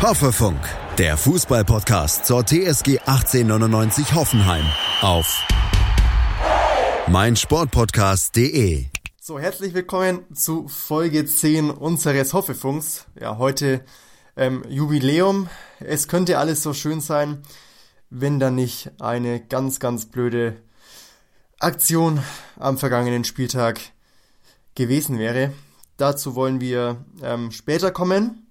Hoffefunk, der Fußballpodcast zur TSG 1899 Hoffenheim auf meinsportpodcast.de. So, herzlich willkommen zu Folge 10 unseres Hoffefunks. Ja, heute ähm, Jubiläum. Es könnte alles so schön sein, wenn da nicht eine ganz, ganz blöde Aktion am vergangenen Spieltag gewesen wäre. Dazu wollen wir ähm, später kommen.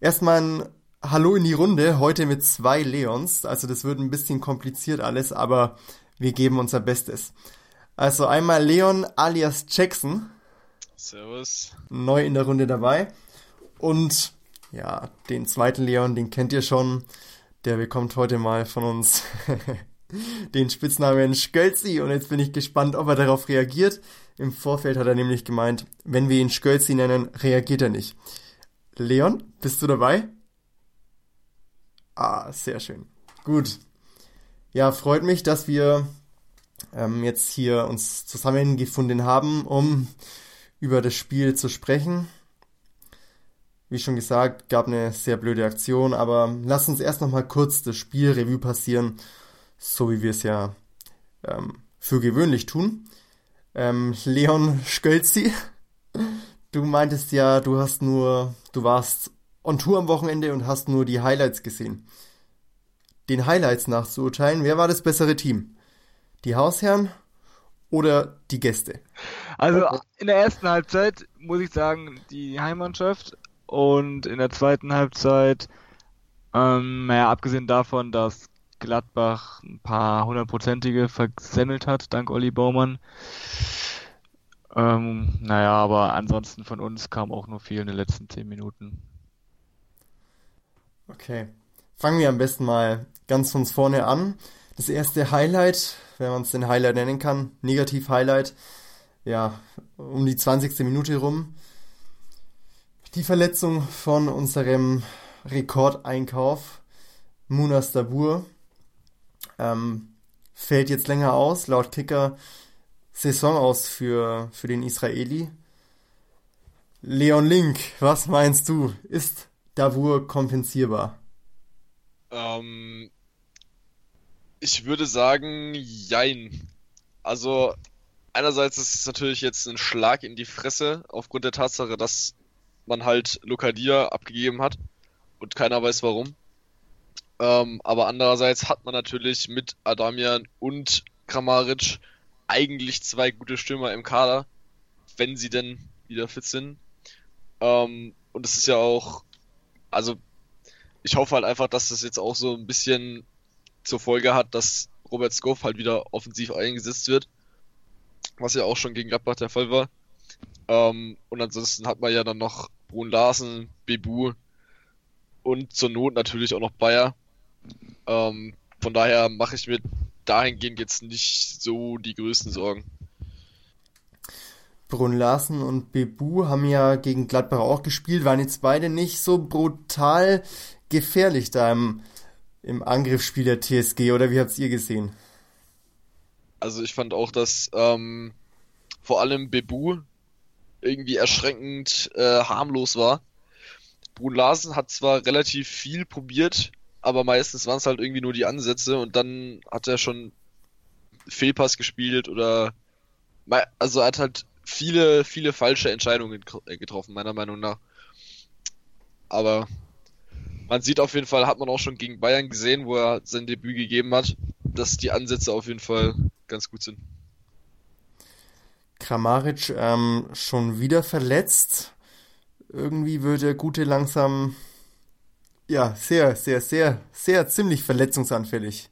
Erstmal ein Hallo in die Runde, heute mit zwei Leons. Also das wird ein bisschen kompliziert alles, aber wir geben unser Bestes. Also einmal Leon alias Jackson. Servus. Neu in der Runde dabei. Und ja, den zweiten Leon, den kennt ihr schon. Der bekommt heute mal von uns den Spitznamen Skölzi. Und jetzt bin ich gespannt, ob er darauf reagiert. Im Vorfeld hat er nämlich gemeint, wenn wir ihn Skölzi nennen, reagiert er nicht. Leon, bist du dabei? Ah, sehr schön. Gut. Ja, freut mich, dass wir ähm, jetzt hier uns zusammengefunden haben, um über das Spiel zu sprechen. Wie schon gesagt, gab eine sehr blöde Aktion, aber lass uns erst noch mal kurz das Spiel Revue passieren, so wie wir es ja ähm, für gewöhnlich tun. Ähm, Leon Skölzi, du meintest ja, du hast nur, du warst on Tour am Wochenende und hast nur die Highlights gesehen. Den Highlights nachzuurteilen, wer war das bessere Team? Die Hausherren oder die Gäste? Also in der ersten Halbzeit muss ich sagen, die Heimmannschaft und in der zweiten Halbzeit, ähm, naja, abgesehen davon, dass Gladbach ein paar hundertprozentige versemmelt hat, dank Olli Baumann, ähm, naja, aber ansonsten von uns kam auch nur viel in den letzten zehn Minuten. Okay. Fangen wir am besten mal ganz von vorne an. Das erste Highlight, wenn man es den Highlight nennen kann, Negativ-Highlight, ja, um die 20. Minute rum. Die Verletzung von unserem Rekordeinkauf, Munas Dabur, ähm, fällt jetzt länger aus, laut Kicker Saison aus für, für den Israeli. Leon Link, was meinst du? Ist Davur kompensierbar? Ähm, ich würde sagen, jein. Also, einerseits ist es natürlich jetzt ein Schlag in die Fresse, aufgrund der Tatsache, dass man halt Lokadia abgegeben hat und keiner weiß warum. Ähm, aber andererseits hat man natürlich mit Adamian und Kramaric eigentlich zwei gute Stürmer im Kader, wenn sie denn wieder fit sind. Ähm, und es ist ja auch, also ich hoffe halt einfach, dass das jetzt auch so ein bisschen zur Folge hat, dass Robert Skoff halt wieder offensiv eingesetzt wird, was ja auch schon gegen Gladbach der Fall war. Ähm, und ansonsten hat man ja dann noch Brun Larsen, Bebu und zur Not natürlich auch noch Bayer. Ähm, von daher mache ich mir dahingehend jetzt nicht so die größten Sorgen. Brun Larsen und Bebu haben ja gegen Gladbach auch gespielt, waren jetzt beide nicht so brutal gefährlich da im, im Angriffsspiel der TSG, oder wie habt ihr gesehen? Also ich fand auch, dass ähm, vor allem Bebu irgendwie erschreckend äh, harmlos war. Brun Larsen hat zwar relativ viel probiert, aber meistens waren es halt irgendwie nur die Ansätze und dann hat er schon Fehlpass gespielt oder also er hat halt viele, viele falsche Entscheidungen äh, getroffen, meiner Meinung nach. Aber man sieht auf jeden Fall, hat man auch schon gegen Bayern gesehen, wo er sein Debüt gegeben hat, dass die Ansätze auf jeden Fall ganz gut sind. Kramaric ähm, schon wieder verletzt. Irgendwie wird der Gute langsam ja, sehr, sehr, sehr, sehr ziemlich verletzungsanfällig.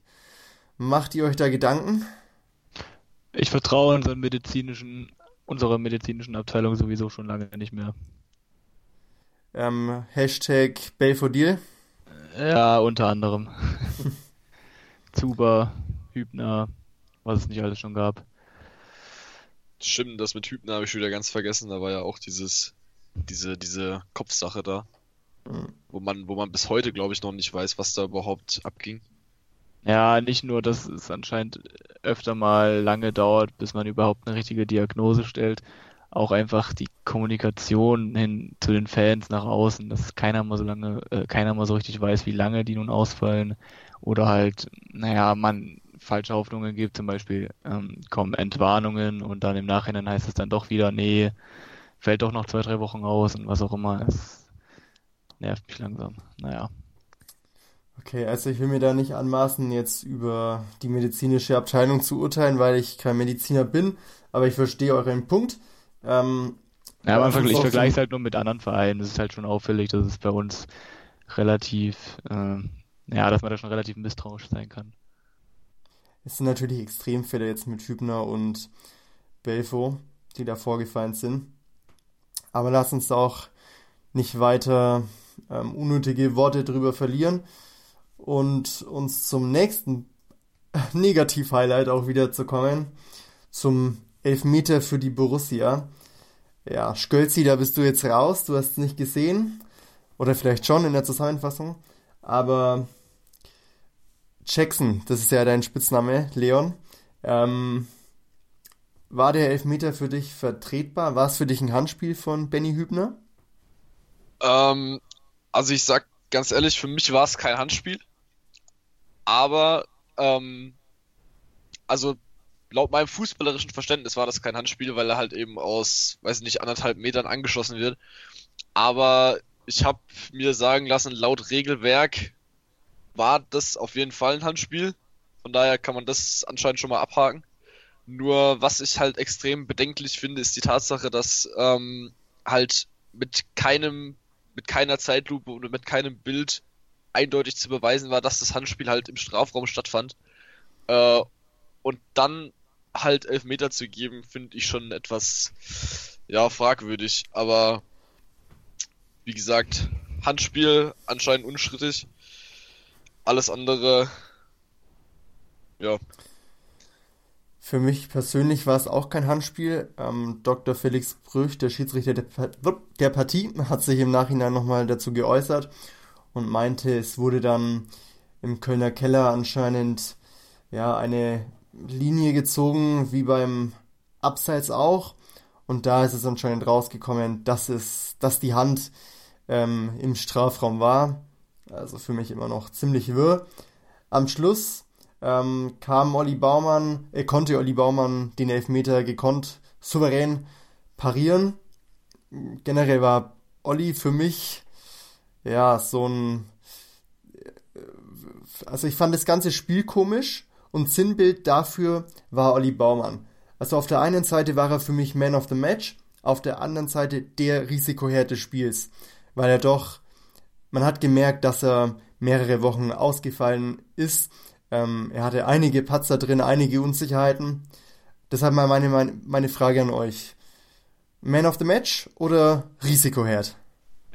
Macht ihr euch da Gedanken? Ich vertraue unseren medizinischen, unserer medizinischen Abteilung sowieso schon lange nicht mehr. Ähm, Hashtag Belfodil? Ja, unter anderem. Zuber, Hübner, was es nicht alles schon gab. Stimmt, das mit Hübner habe ich wieder ganz vergessen. Da war ja auch dieses, diese, diese Kopfsache da. Wo man, wo man bis heute, glaube ich, noch nicht weiß, was da überhaupt abging. Ja, nicht nur, dass es anscheinend öfter mal lange dauert, bis man überhaupt eine richtige Diagnose stellt, auch einfach die Kommunikation hin zu den Fans nach außen, dass keiner mal so lange, äh, keiner mal so richtig weiß, wie lange die nun ausfallen. Oder halt, naja, man falsche Hoffnungen gibt, zum Beispiel ähm, kommen Entwarnungen und dann im Nachhinein heißt es dann doch wieder, nee, fällt doch noch zwei, drei Wochen aus und was auch immer. Es nervt mich langsam. Naja. Okay, also ich will mir da nicht anmaßen, jetzt über die medizinische Abteilung zu urteilen, weil ich kein Mediziner bin, aber ich verstehe euren Punkt. Ähm, ja, aber ich vergleiche es halt nur mit anderen Vereinen. Es ist halt schon auffällig, dass es bei uns relativ, äh, ja, dass man da schon relativ misstrauisch sein kann. Es sind natürlich Extremfälle jetzt mit Hübner und Belfo, die da vorgefallen sind. Aber lass uns auch nicht weiter ähm, unnötige Worte drüber verlieren und uns zum nächsten Negativ-Highlight auch wieder zu kommen, zum Elfmeter für die Borussia. Ja, Skölzi, da bist du jetzt raus, du hast es nicht gesehen. Oder vielleicht schon in der Zusammenfassung. Aber Jackson, das ist ja dein Spitzname, Leon. Ähm, war der Elfmeter für dich vertretbar? War es für dich ein Handspiel von Benny Hübner? Ähm, also ich sag ganz ehrlich, für mich war es kein Handspiel. Aber, ähm, also laut meinem fußballerischen Verständnis war das kein Handspiel, weil er halt eben aus, weiß nicht, anderthalb Metern angeschossen wird. Aber ich habe mir sagen lassen, laut Regelwerk war das auf jeden Fall ein Handspiel. Von daher kann man das anscheinend schon mal abhaken. Nur was ich halt extrem bedenklich finde, ist die Tatsache, dass ähm, halt mit keinem, mit keiner Zeitlupe oder mit keinem Bild eindeutig zu beweisen war, dass das Handspiel halt im Strafraum stattfand. Äh, und dann halt Elfmeter zu geben, finde ich schon etwas ja fragwürdig. Aber wie gesagt, Handspiel anscheinend unschrittig. Alles andere, ja. Für mich persönlich war es auch kein Handspiel. Ähm, Dr. Felix Brüch, der Schiedsrichter der, der Partie, hat sich im Nachhinein nochmal dazu geäußert und meinte, es wurde dann im Kölner Keller anscheinend ja eine Linie gezogen, wie beim Abseits auch. Und da ist es anscheinend rausgekommen, dass es, dass die Hand ähm, im Strafraum war. Also für mich immer noch ziemlich wirr. Am Schluss ähm, kam Olli Baumann, äh, konnte Olli Baumann den Elfmeter gekonnt souverän parieren. Generell war Olli für mich ja so ein äh, also ich fand das ganze Spiel komisch und Sinnbild dafür war Olli Baumann. Also auf der einen Seite war er für mich Man of the Match, auf der anderen Seite der Risikoherd des Spiels, weil er doch man hat gemerkt, dass er mehrere Wochen ausgefallen ist. Ähm, er hatte einige Patzer drin, einige Unsicherheiten. Deshalb mal meine, meine, meine Frage an euch. Man of the Match oder Risikoherd?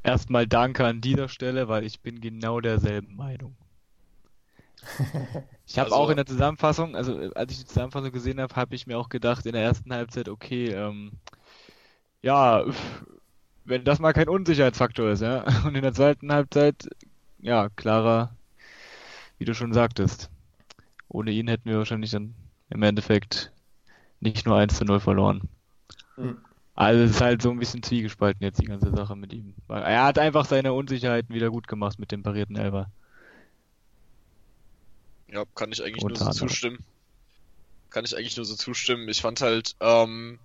Erstmal danke an dieser Stelle, weil ich bin genau derselben Meinung. Ich habe also, auch in der Zusammenfassung, also als ich die Zusammenfassung gesehen habe, habe ich mir auch gedacht in der ersten Halbzeit, okay, ähm, ja, wenn das mal kein Unsicherheitsfaktor ist, ja. Und in der zweiten Halbzeit, ja, klarer, wie du schon sagtest. Ohne ihn hätten wir wahrscheinlich dann im Endeffekt nicht nur 1 zu 0 verloren. Mhm. Also es ist halt so ein bisschen zwiegespalten jetzt die ganze Sache mit ihm. Er hat einfach seine Unsicherheiten wieder gut gemacht mit dem parierten Elber. Ja, kann ich eigentlich Unter nur so zustimmen. Kann ich eigentlich nur so zustimmen. Ich fand halt ähm,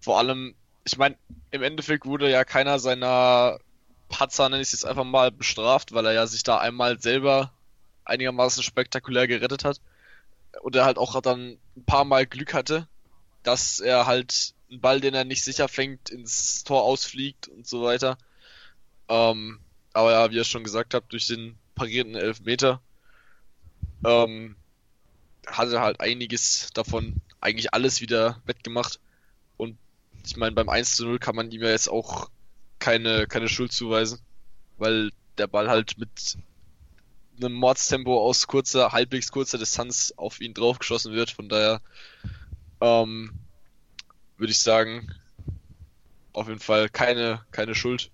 vor allem ich meine, im Endeffekt wurde ja keiner seiner Patzer, nenne ich es jetzt einfach mal, bestraft, weil er ja sich da einmal selber einigermaßen spektakulär gerettet hat. Und er halt auch dann ein paar Mal Glück hatte, dass er halt einen Ball, den er nicht sicher fängt, ins Tor ausfliegt und so weiter. Ähm, aber ja, wie ihr schon gesagt habt, durch den parierten Elfmeter ähm, hat er halt einiges davon, eigentlich alles wieder wettgemacht ich meine, beim 1 zu 0 kann man ihm ja jetzt auch keine, keine Schuld zuweisen, weil der Ball halt mit einem Mordstempo aus kurzer, halbwegs kurzer Distanz auf ihn draufgeschossen wird. Von daher ähm, würde ich sagen, auf jeden Fall keine, keine Schuld.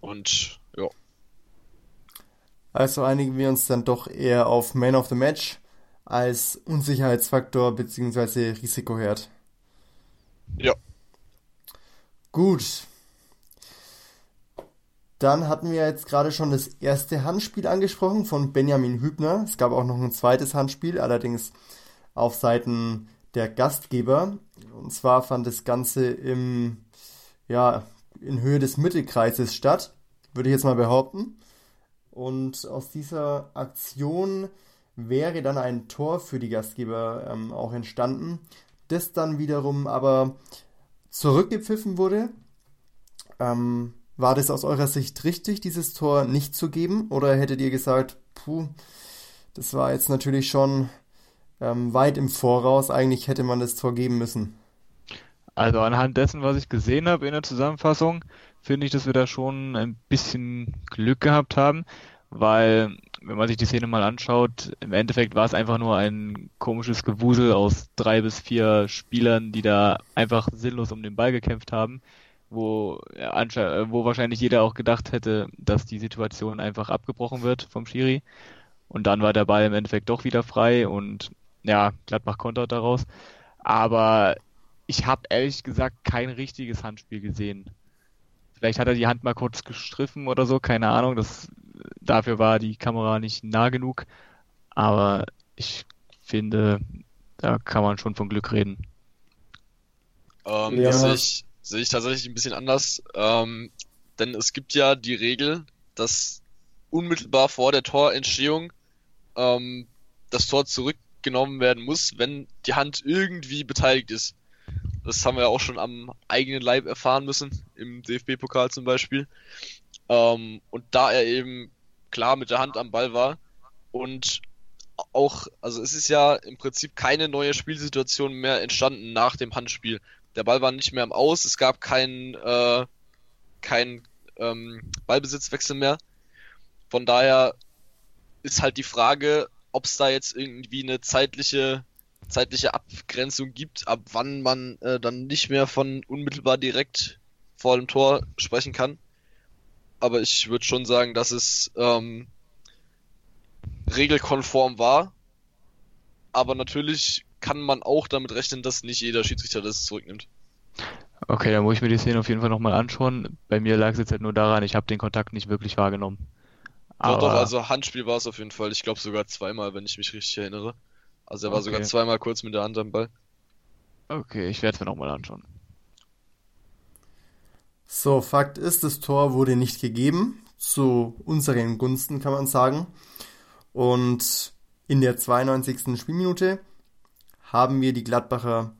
Und ja. Also einigen wir uns dann doch eher auf Man of the Match als Unsicherheitsfaktor bzw. Risikoherd. Ja. Gut. Dann hatten wir jetzt gerade schon das erste Handspiel angesprochen von Benjamin Hübner. Es gab auch noch ein zweites Handspiel, allerdings auf Seiten der Gastgeber. Und zwar fand das Ganze im, ja, in Höhe des Mittelkreises statt, würde ich jetzt mal behaupten. Und aus dieser Aktion wäre dann ein Tor für die Gastgeber ähm, auch entstanden, das dann wiederum aber zurückgepfiffen wurde. Ähm, war das aus eurer Sicht richtig, dieses Tor nicht zu geben? Oder hättet ihr gesagt, puh, das war jetzt natürlich schon ähm, weit im Voraus, eigentlich hätte man das Tor geben müssen? Also anhand dessen, was ich gesehen habe in der Zusammenfassung, finde ich, dass wir da schon ein bisschen Glück gehabt haben, weil wenn man sich die Szene mal anschaut, im Endeffekt war es einfach nur ein komisches Gewusel aus drei bis vier Spielern, die da einfach sinnlos um den Ball gekämpft haben, wo, ja, wo wahrscheinlich jeder auch gedacht hätte, dass die Situation einfach abgebrochen wird vom Schiri. Und dann war der Ball im Endeffekt doch wieder frei und ja, Gladbach kontert daraus. Aber ich habe ehrlich gesagt kein richtiges Handspiel gesehen. Vielleicht hat er die Hand mal kurz gestriffen oder so, keine Ahnung. Das, dafür war die Kamera nicht nah genug. Aber ich finde, da kann man schon von Glück reden. Ähm, ja. Das sehe ich, sehe ich tatsächlich ein bisschen anders. Ähm, denn es gibt ja die Regel, dass unmittelbar vor der Torentstehung ähm, das Tor zurückgenommen werden muss, wenn die Hand irgendwie beteiligt ist. Das haben wir ja auch schon am eigenen Leib erfahren müssen, im DFB-Pokal zum Beispiel. Ähm, und da er eben klar mit der Hand am Ball war und auch, also es ist ja im Prinzip keine neue Spielsituation mehr entstanden nach dem Handspiel. Der Ball war nicht mehr am Aus, es gab keinen äh, kein, ähm, Ballbesitzwechsel mehr. Von daher ist halt die Frage, ob es da jetzt irgendwie eine zeitliche zeitliche Abgrenzung gibt, ab wann man äh, dann nicht mehr von unmittelbar direkt vor dem Tor sprechen kann. Aber ich würde schon sagen, dass es ähm, regelkonform war. Aber natürlich kann man auch damit rechnen, dass nicht jeder Schiedsrichter das zurücknimmt. Okay, dann muss ich mir die Szene auf jeden Fall nochmal anschauen. Bei mir lag es jetzt halt nur daran, ich habe den Kontakt nicht wirklich wahrgenommen. Aber... Doch, doch, also Handspiel war es auf jeden Fall. Ich glaube sogar zweimal, wenn ich mich richtig erinnere. Also er war okay. sogar zweimal kurz mit der Hand am Ball. Okay, ich werde es mir nochmal anschauen. So, Fakt ist, das Tor wurde nicht gegeben. Zu unseren Gunsten kann man sagen. Und in der 92. Spielminute haben wir die Gladbacher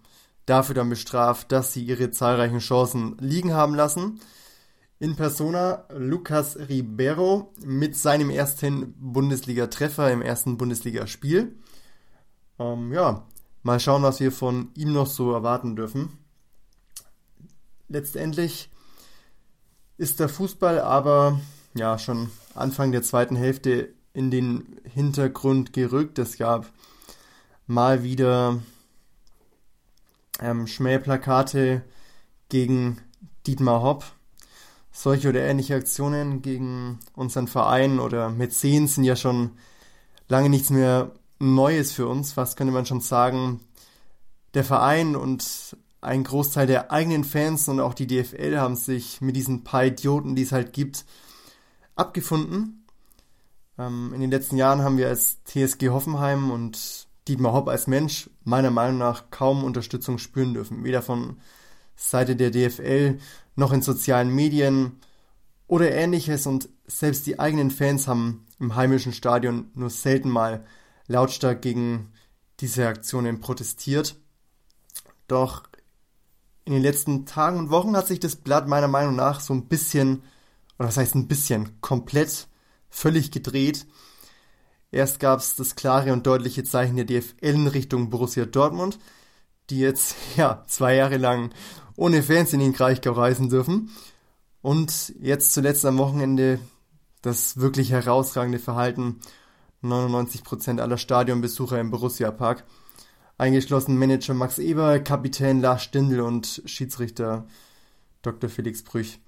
dafür dann bestraft, dass sie ihre zahlreichen Chancen liegen haben lassen. In Persona Lucas Ribeiro mit seinem ersten Bundesliga-Treffer im ersten Bundesligaspiel. Ähm, ja, mal schauen, was wir von ihm noch so erwarten dürfen. Letztendlich ist der Fußball aber ja schon Anfang der zweiten Hälfte in den Hintergrund gerückt. Es gab mal wieder ähm, Schmähplakate gegen Dietmar Hopp. Solche oder ähnliche Aktionen gegen unseren Verein oder Mäzen sind ja schon lange nichts mehr Neues für uns, was könnte man schon sagen. Der Verein und ein Großteil der eigenen Fans und auch die DFL haben sich mit diesen paar Idioten, die es halt gibt, abgefunden. Ähm, in den letzten Jahren haben wir als TSG Hoffenheim und Dietmar Hopp als Mensch meiner Meinung nach kaum Unterstützung spüren dürfen. Weder von Seite der DFL noch in sozialen Medien oder ähnliches und selbst die eigenen Fans haben im heimischen Stadion nur selten mal lautstark gegen diese Aktionen protestiert. Doch in den letzten Tagen und Wochen hat sich das Blatt meiner Meinung nach so ein bisschen, oder was heißt ein bisschen, komplett völlig gedreht. Erst gab es das klare und deutliche Zeichen der DFL in Richtung Borussia Dortmund, die jetzt ja zwei Jahre lang ohne Fans in den Kraichgau reisen dürfen. Und jetzt zuletzt am Wochenende das wirklich herausragende Verhalten 99% aller Stadionbesucher im Borussia Park. Eingeschlossen Manager Max Eber, Kapitän Lars Stindl und Schiedsrichter Dr. Felix Brüch.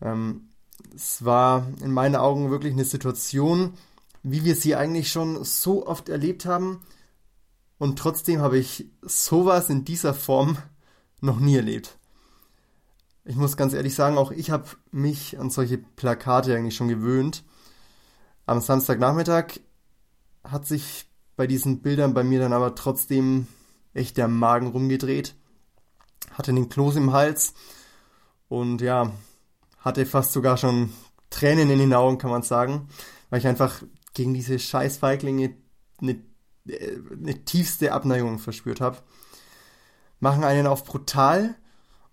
Ähm, es war in meinen Augen wirklich eine Situation, wie wir sie eigentlich schon so oft erlebt haben. Und trotzdem habe ich sowas in dieser Form noch nie erlebt. Ich muss ganz ehrlich sagen, auch ich habe mich an solche Plakate eigentlich schon gewöhnt. Am Samstagnachmittag hat sich bei diesen Bildern bei mir dann aber trotzdem echt der Magen rumgedreht. Hatte den Kloß im Hals und ja, hatte fast sogar schon Tränen in den Augen, kann man sagen, weil ich einfach gegen diese Scheißfeiglinge eine, eine tiefste Abneigung verspürt habe. Machen einen auf brutal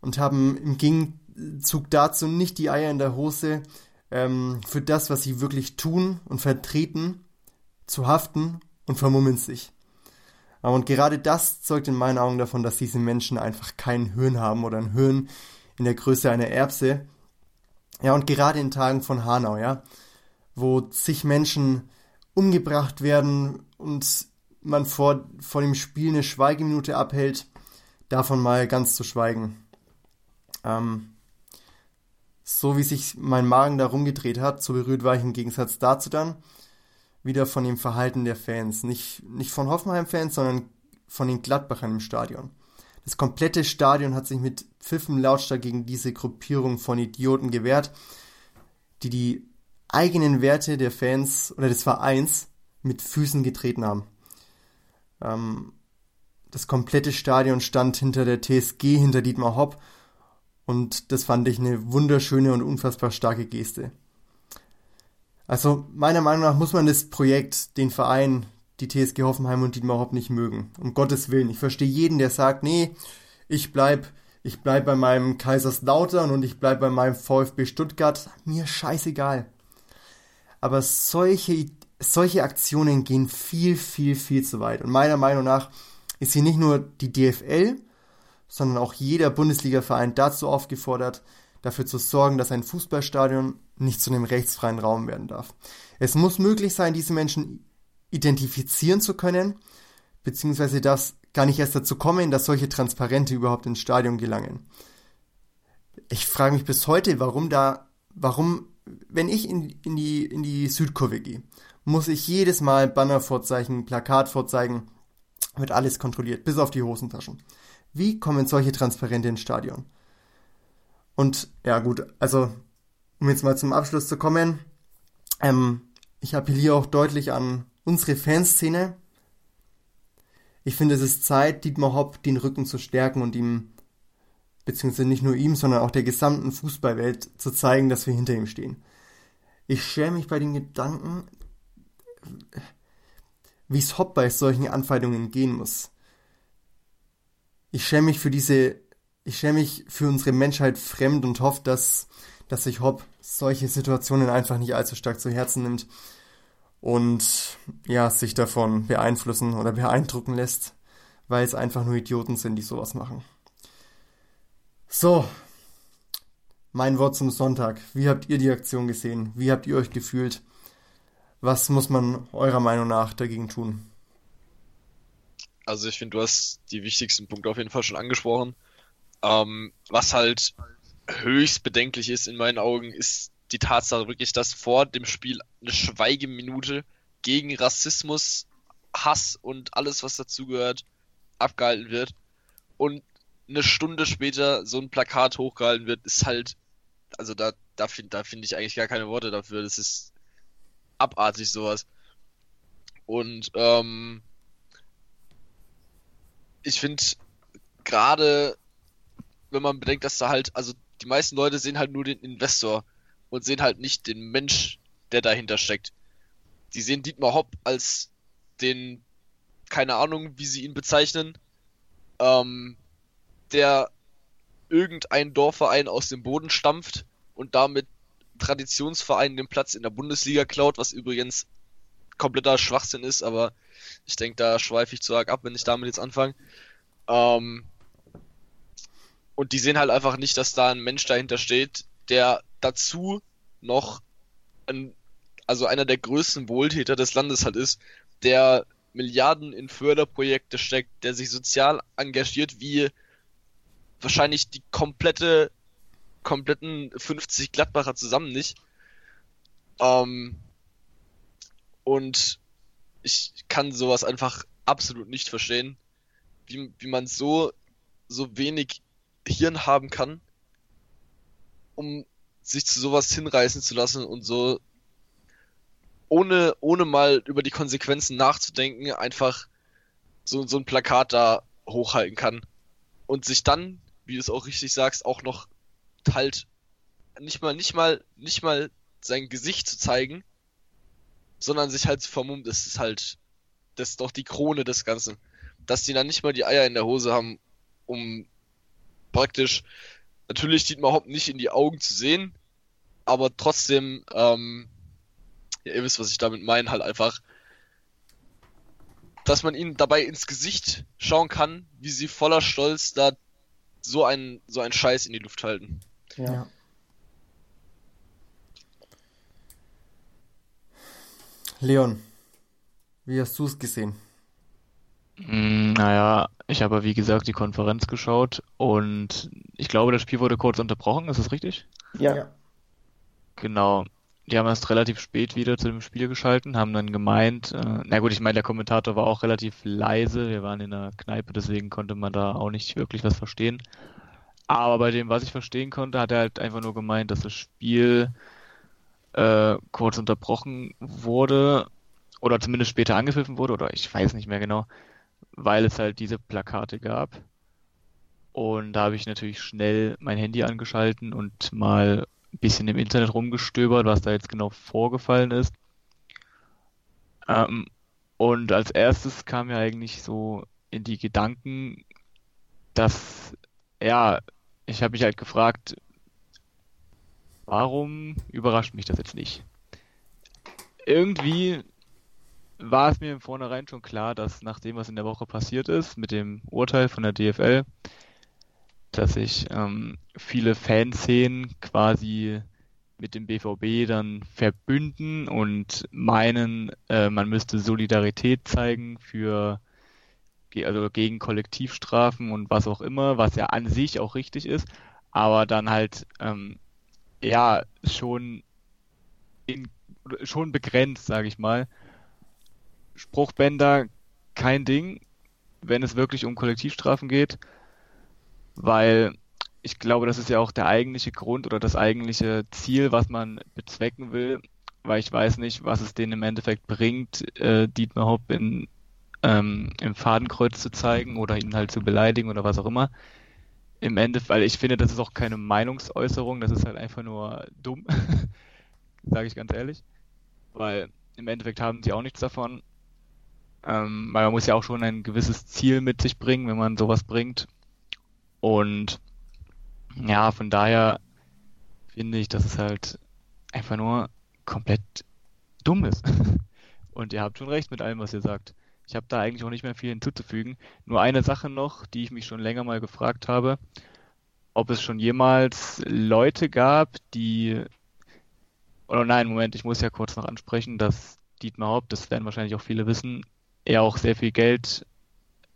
und haben im Gegenzug dazu nicht die Eier in der Hose, ähm, für das, was sie wirklich tun und vertreten, zu haften und vermummen sich. Und gerade das zeugt in meinen Augen davon, dass diese Menschen einfach kein Hirn haben oder ein Hirn in der Größe einer Erbse. Ja, und gerade in Tagen von Hanau, ja, wo zig Menschen umgebracht werden und man vor, vor dem Spiel eine Schweigeminute abhält, davon mal ganz zu schweigen. Ähm, so wie sich mein Magen da rumgedreht hat, so berührt war ich im Gegensatz dazu dann wieder von dem Verhalten der Fans. Nicht, nicht von Hoffenheim-Fans, sondern von den Gladbachern im Stadion. Das komplette Stadion hat sich mit Pfiffen lautstark gegen diese Gruppierung von Idioten gewehrt, die die eigenen Werte der Fans oder des Vereins mit Füßen getreten haben. Ähm, das komplette Stadion stand hinter der TSG, hinter Dietmar Hopp und das fand ich eine wunderschöne und unfassbar starke Geste. Also meiner Meinung nach muss man das Projekt, den Verein, die TSG Hoffenheim und Dietmar Hopp nicht mögen. Um Gottes Willen. Ich verstehe jeden, der sagt, nee, ich bleib, ich bleib bei meinem Kaiserslautern und ich bleib bei meinem VfB Stuttgart. Mir scheißegal. Aber solche, solche Aktionen gehen viel, viel, viel zu weit. Und meiner Meinung nach ist hier nicht nur die DFL, sondern auch jeder Bundesliga-Verein dazu aufgefordert, dafür zu sorgen, dass ein Fußballstadion nicht zu einem rechtsfreien Raum werden darf. Es muss möglich sein, diese Menschen identifizieren zu können, beziehungsweise das gar nicht erst dazu kommen, dass solche Transparente überhaupt ins Stadion gelangen. Ich frage mich bis heute, warum da, warum, wenn ich in, in, die, in die Südkurve gehe, muss ich jedes Mal Banner vorzeigen, Plakat vorzeigen, wird alles kontrolliert, bis auf die Hosentaschen. Wie kommen solche Transparente ins Stadion? Und ja gut, also um jetzt mal zum Abschluss zu kommen, ähm, ich appelliere auch deutlich an unsere Fanszene. Ich finde, es ist Zeit, Dietmar Hopp den Rücken zu stärken und ihm, beziehungsweise nicht nur ihm, sondern auch der gesamten Fußballwelt zu zeigen, dass wir hinter ihm stehen. Ich schäme mich bei den Gedanken, wie es Hopp bei solchen Anfeindungen gehen muss. Ich schäme mich für diese, ich schäme mich für unsere Menschheit fremd und hoffe, dass dass sich Hopp solche Situationen einfach nicht allzu stark zu Herzen nimmt und ja, sich davon beeinflussen oder beeindrucken lässt, weil es einfach nur Idioten sind, die sowas machen. So, mein Wort zum Sonntag. Wie habt ihr die Aktion gesehen? Wie habt ihr euch gefühlt? Was muss man eurer Meinung nach dagegen tun? Also ich finde, du hast die wichtigsten Punkte auf jeden Fall schon angesprochen. Ähm, was halt höchst bedenklich ist in meinen Augen, ist die Tatsache wirklich, dass vor dem Spiel eine Schweigeminute gegen Rassismus, Hass und alles, was dazugehört, abgehalten wird. Und eine Stunde später so ein Plakat hochgehalten wird, ist halt, also da, da finde da find ich eigentlich gar keine Worte dafür. Das ist abartig sowas. Und ähm, ich finde gerade, wenn man bedenkt, dass da halt, also die meisten Leute sehen halt nur den Investor und sehen halt nicht den Mensch, der dahinter steckt. Die sehen Dietmar Hopp als den, keine Ahnung, wie sie ihn bezeichnen, ähm, der irgendein Dorfverein aus dem Boden stampft und damit Traditionsvereinen den Platz in der Bundesliga klaut, was übrigens kompletter Schwachsinn ist, aber ich denke, da schweife ich zu arg ab, wenn ich damit jetzt anfange. Ähm, und die sehen halt einfach nicht, dass da ein Mensch dahinter steht, der dazu noch ein, also einer der größten Wohltäter des Landes halt ist, der Milliarden in Förderprojekte steckt, der sich sozial engagiert, wie wahrscheinlich die komplette, kompletten 50 Gladbacher zusammen nicht. Ähm, und ich kann sowas einfach absolut nicht verstehen, wie, wie man so, so wenig Hirn haben kann, um sich zu sowas hinreißen zu lassen und so ohne, ohne mal über die Konsequenzen nachzudenken, einfach so, so ein Plakat da hochhalten kann. Und sich dann, wie du es auch richtig sagst, auch noch halt nicht mal, nicht mal, nicht mal sein Gesicht zu zeigen, sondern sich halt vermummt, das ist halt, das ist doch die Krone des Ganzen. Dass die dann nicht mal die Eier in der Hose haben, um praktisch natürlich Dietmar Hopp nicht in die Augen zu sehen, aber trotzdem, ähm, ja, ihr wisst, was ich damit meine, halt einfach, dass man ihnen dabei ins Gesicht schauen kann, wie sie voller Stolz da so einen, so einen Scheiß in die Luft halten. Ja. Leon, wie hast du es gesehen? Mm, Naja, ich habe wie gesagt die Konferenz geschaut und ich glaube, das Spiel wurde kurz unterbrochen, ist das richtig? Ja. Genau. Die haben erst relativ spät wieder zu dem Spiel geschalten, haben dann gemeint, äh, na gut, ich meine, der Kommentator war auch relativ leise, wir waren in der Kneipe, deswegen konnte man da auch nicht wirklich was verstehen. Aber bei dem, was ich verstehen konnte, hat er halt einfach nur gemeint, dass das Spiel äh, kurz unterbrochen wurde oder zumindest später angepfiffen wurde oder ich weiß nicht mehr genau, weil es halt diese Plakate gab. Und da habe ich natürlich schnell mein Handy angeschalten und mal ein bisschen im Internet rumgestöbert, was da jetzt genau vorgefallen ist. Ähm, und als erstes kam mir eigentlich so in die Gedanken, dass, ja, ich habe mich halt gefragt, warum überrascht mich das jetzt nicht? Irgendwie war es mir im Vornherein schon klar, dass nach dem, was in der Woche passiert ist, mit dem Urteil von der DFL, dass sich ähm, viele Fanszenen quasi mit dem BVB dann verbünden und meinen, äh, man müsste Solidarität zeigen für also gegen Kollektivstrafen und was auch immer, was ja an sich auch richtig ist, aber dann halt ähm, ja schon in, schon begrenzt, sage ich mal. Spruchbänder kein Ding, wenn es wirklich um Kollektivstrafen geht, weil ich glaube, das ist ja auch der eigentliche Grund oder das eigentliche Ziel, was man bezwecken will, weil ich weiß nicht, was es denen im Endeffekt bringt, äh, Dietmar Hopp in, ähm, im Fadenkreuz zu zeigen oder ihn halt zu beleidigen oder was auch immer. Im Endeffekt, weil ich finde, das ist auch keine Meinungsäußerung, das ist halt einfach nur dumm, sage ich ganz ehrlich, weil im Endeffekt haben sie auch nichts davon. Ähm, weil man muss ja auch schon ein gewisses Ziel mit sich bringen, wenn man sowas bringt. Und ja, von daher finde ich, dass es halt einfach nur komplett dumm ist. Und ihr habt schon recht mit allem, was ihr sagt. Ich habe da eigentlich auch nicht mehr viel hinzuzufügen. Nur eine Sache noch, die ich mich schon länger mal gefragt habe, ob es schon jemals Leute gab, die oder nein, Moment, ich muss ja kurz noch ansprechen, dass Dietmar Hopp, das werden wahrscheinlich auch viele wissen, er auch sehr viel Geld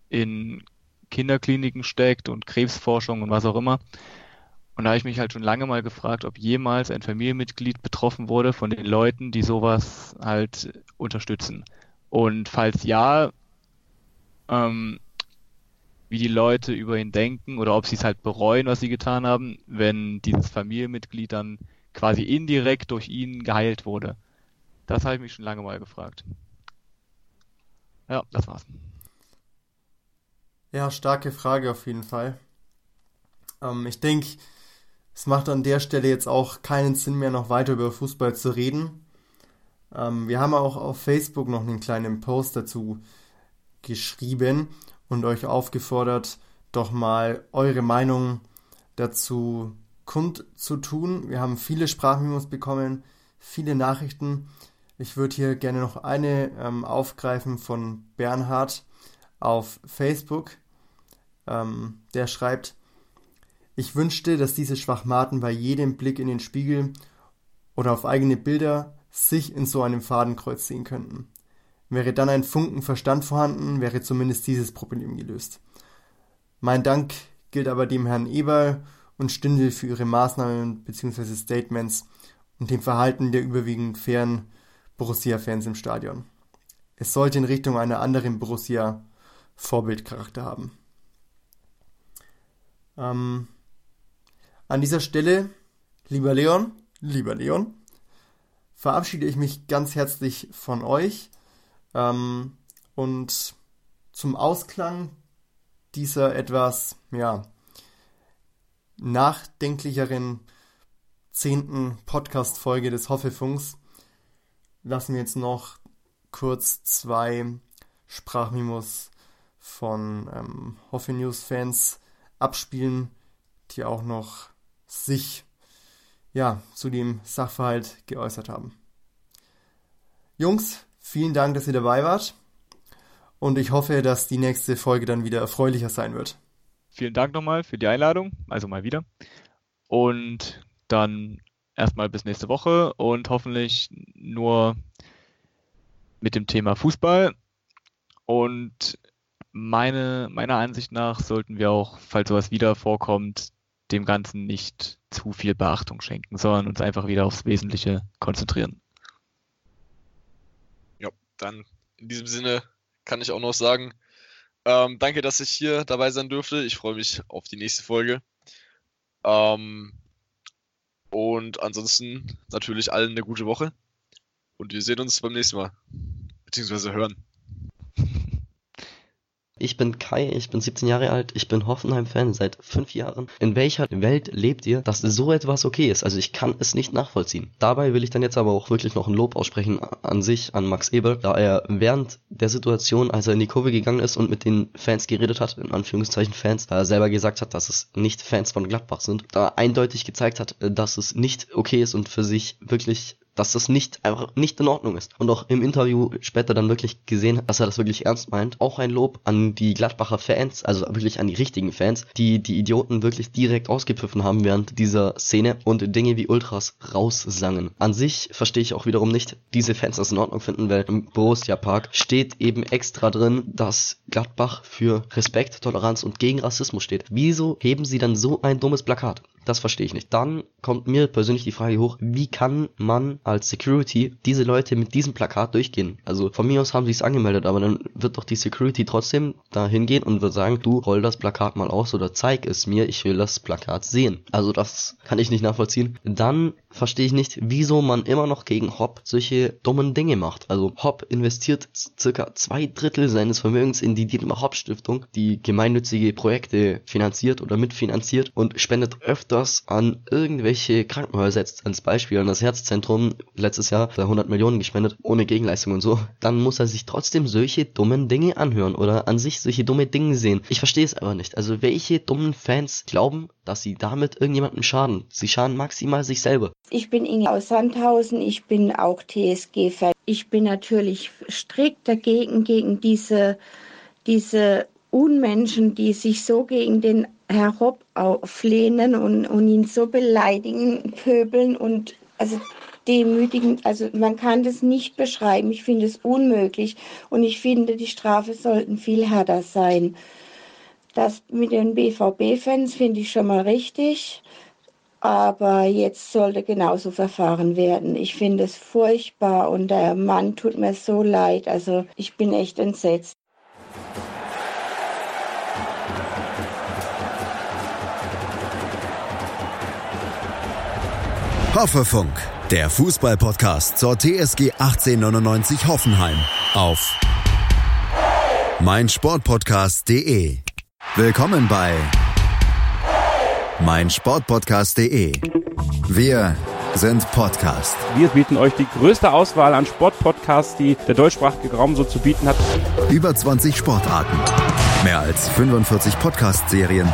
in Kinderkliniken steckt und Krebsforschung und was auch immer. Und da habe ich mich halt schon lange mal gefragt, ob jemals ein Familienmitglied betroffen wurde von den Leuten, die sowas halt unterstützen. Und falls ja, ähm, wie die Leute über ihn denken oder ob sie es halt bereuen, was sie getan haben, wenn dieses Familienmitglied dann quasi indirekt durch ihn geheilt wurde. Das habe ich mich schon lange mal gefragt. Ja, das war's. Ja, starke Frage auf jeden Fall. Ähm, ich denke, es macht an der Stelle jetzt auch keinen Sinn mehr, noch weiter über Fußball zu reden. Ähm, wir haben auch auf Facebook noch einen kleinen Post dazu geschrieben und euch aufgefordert, doch mal eure Meinung dazu kundzutun. Wir haben viele Sprachmemos bekommen, viele Nachrichten. Ich würde hier gerne noch eine ähm, aufgreifen von Bernhard auf Facebook. Ähm, der schreibt, ich wünschte, dass diese Schwachmaten bei jedem Blick in den Spiegel oder auf eigene Bilder sich in so einem Fadenkreuz sehen könnten. Wäre dann ein Funken Verstand vorhanden, wäre zumindest dieses Problem gelöst. Mein Dank gilt aber dem Herrn Eberl und Stindl für ihre Maßnahmen bzw. Statements und dem Verhalten der überwiegend fairen Borussia-Fans im Stadion. Es sollte in Richtung einer anderen Borussia Vorbildcharakter haben. Ähm, An dieser Stelle, lieber Leon, lieber Leon, verabschiede ich mich ganz herzlich von euch ähm, und zum Ausklang dieser etwas, ja, nachdenklicheren zehnten Podcast-Folge des Hoffefunks lassen wir jetzt noch kurz zwei Sprachmimos von ähm, Hoffe News Fans abspielen, die auch noch sich ja zu dem Sachverhalt geäußert haben. Jungs, vielen Dank, dass ihr dabei wart und ich hoffe, dass die nächste Folge dann wieder erfreulicher sein wird. Vielen Dank nochmal für die Einladung, also mal wieder. Und dann erstmal bis nächste Woche und hoffentlich nur mit dem Thema Fußball. Und meine, meiner Ansicht nach sollten wir auch, falls sowas wieder vorkommt, dem Ganzen nicht zu viel Beachtung schenken, sondern uns einfach wieder aufs Wesentliche konzentrieren. Ja, dann in diesem Sinne kann ich auch noch sagen, ähm, danke, dass ich hier dabei sein durfte. Ich freue mich auf die nächste Folge. Ähm, und ansonsten natürlich allen eine gute Woche. Und wir sehen uns beim nächsten Mal. Beziehungsweise hören. Ich bin Kai, ich bin 17 Jahre alt, ich bin Hoffenheim-Fan seit fünf Jahren. In welcher Welt lebt ihr, dass so etwas okay ist? Also ich kann es nicht nachvollziehen. Dabei will ich dann jetzt aber auch wirklich noch ein Lob aussprechen an sich, an Max Eber, da er während der Situation, als er in die Kurve gegangen ist und mit den Fans geredet hat, in Anführungszeichen Fans, da er selber gesagt hat, dass es nicht Fans von Gladbach sind, da eindeutig gezeigt hat, dass es nicht okay ist und für sich wirklich dass das nicht einfach nicht in Ordnung ist. Und auch im Interview später dann wirklich gesehen, dass er das wirklich ernst meint. Auch ein Lob an die Gladbacher Fans, also wirklich an die richtigen Fans, die die Idioten wirklich direkt ausgepfiffen haben während dieser Szene und Dinge wie Ultras raussangen. An sich verstehe ich auch wiederum nicht, diese Fans das in Ordnung finden, weil im Borussia Park steht eben extra drin, dass Gladbach für Respekt, Toleranz und gegen Rassismus steht. Wieso heben sie dann so ein dummes Plakat? Das verstehe ich nicht. Dann kommt mir persönlich die Frage hoch, wie kann man als Security diese Leute mit diesem Plakat durchgehen? Also von mir aus haben sie es angemeldet, aber dann wird doch die Security trotzdem da hingehen und wird sagen, du roll das Plakat mal aus oder zeig es mir, ich will das Plakat sehen. Also das kann ich nicht nachvollziehen. Dann verstehe ich nicht, wieso man immer noch gegen Hopp solche dummen Dinge macht. Also Hopp investiert circa zwei Drittel seines Vermögens in die Dietmar Hopp Stiftung, die gemeinnützige Projekte finanziert oder mitfinanziert und spendet öfters an irgendwelche Krankenhäuser, jetzt als Beispiel an das Herzzentrum letztes Jahr da 100 Millionen gespendet, ohne Gegenleistung und so. Dann muss er sich trotzdem solche dummen Dinge anhören oder an sich solche dumme Dinge sehen. Ich verstehe es aber nicht. Also welche dummen Fans glauben, dass sie damit irgendjemandem schaden? Sie schaden maximal sich selber. Ich bin Inge aus Sandhausen, ich bin auch TSG-Fan. Ich bin natürlich strikt dagegen, gegen diese, diese Unmenschen, die sich so gegen den Herr Hopp auflehnen und, und ihn so beleidigen, pöbeln und also demütigen. Also man kann das nicht beschreiben. Ich finde es unmöglich und ich finde, die Strafe sollten viel härter sein. Das mit den BVB-Fans finde ich schon mal richtig. Aber jetzt sollte genauso verfahren werden. Ich finde es furchtbar und der Mann tut mir so leid. Also ich bin echt entsetzt. Hoffefunk, der Fußballpodcast zur TSG 1899 Hoffenheim auf meinsportpodcast.de. Willkommen bei meinsportpodcast.de. Wir sind Podcast. Wir bieten euch die größte Auswahl an Sportpodcasts, die der deutschsprachige Raum so zu bieten hat. Über 20 Sportarten, mehr als 45 Podcast-Serien,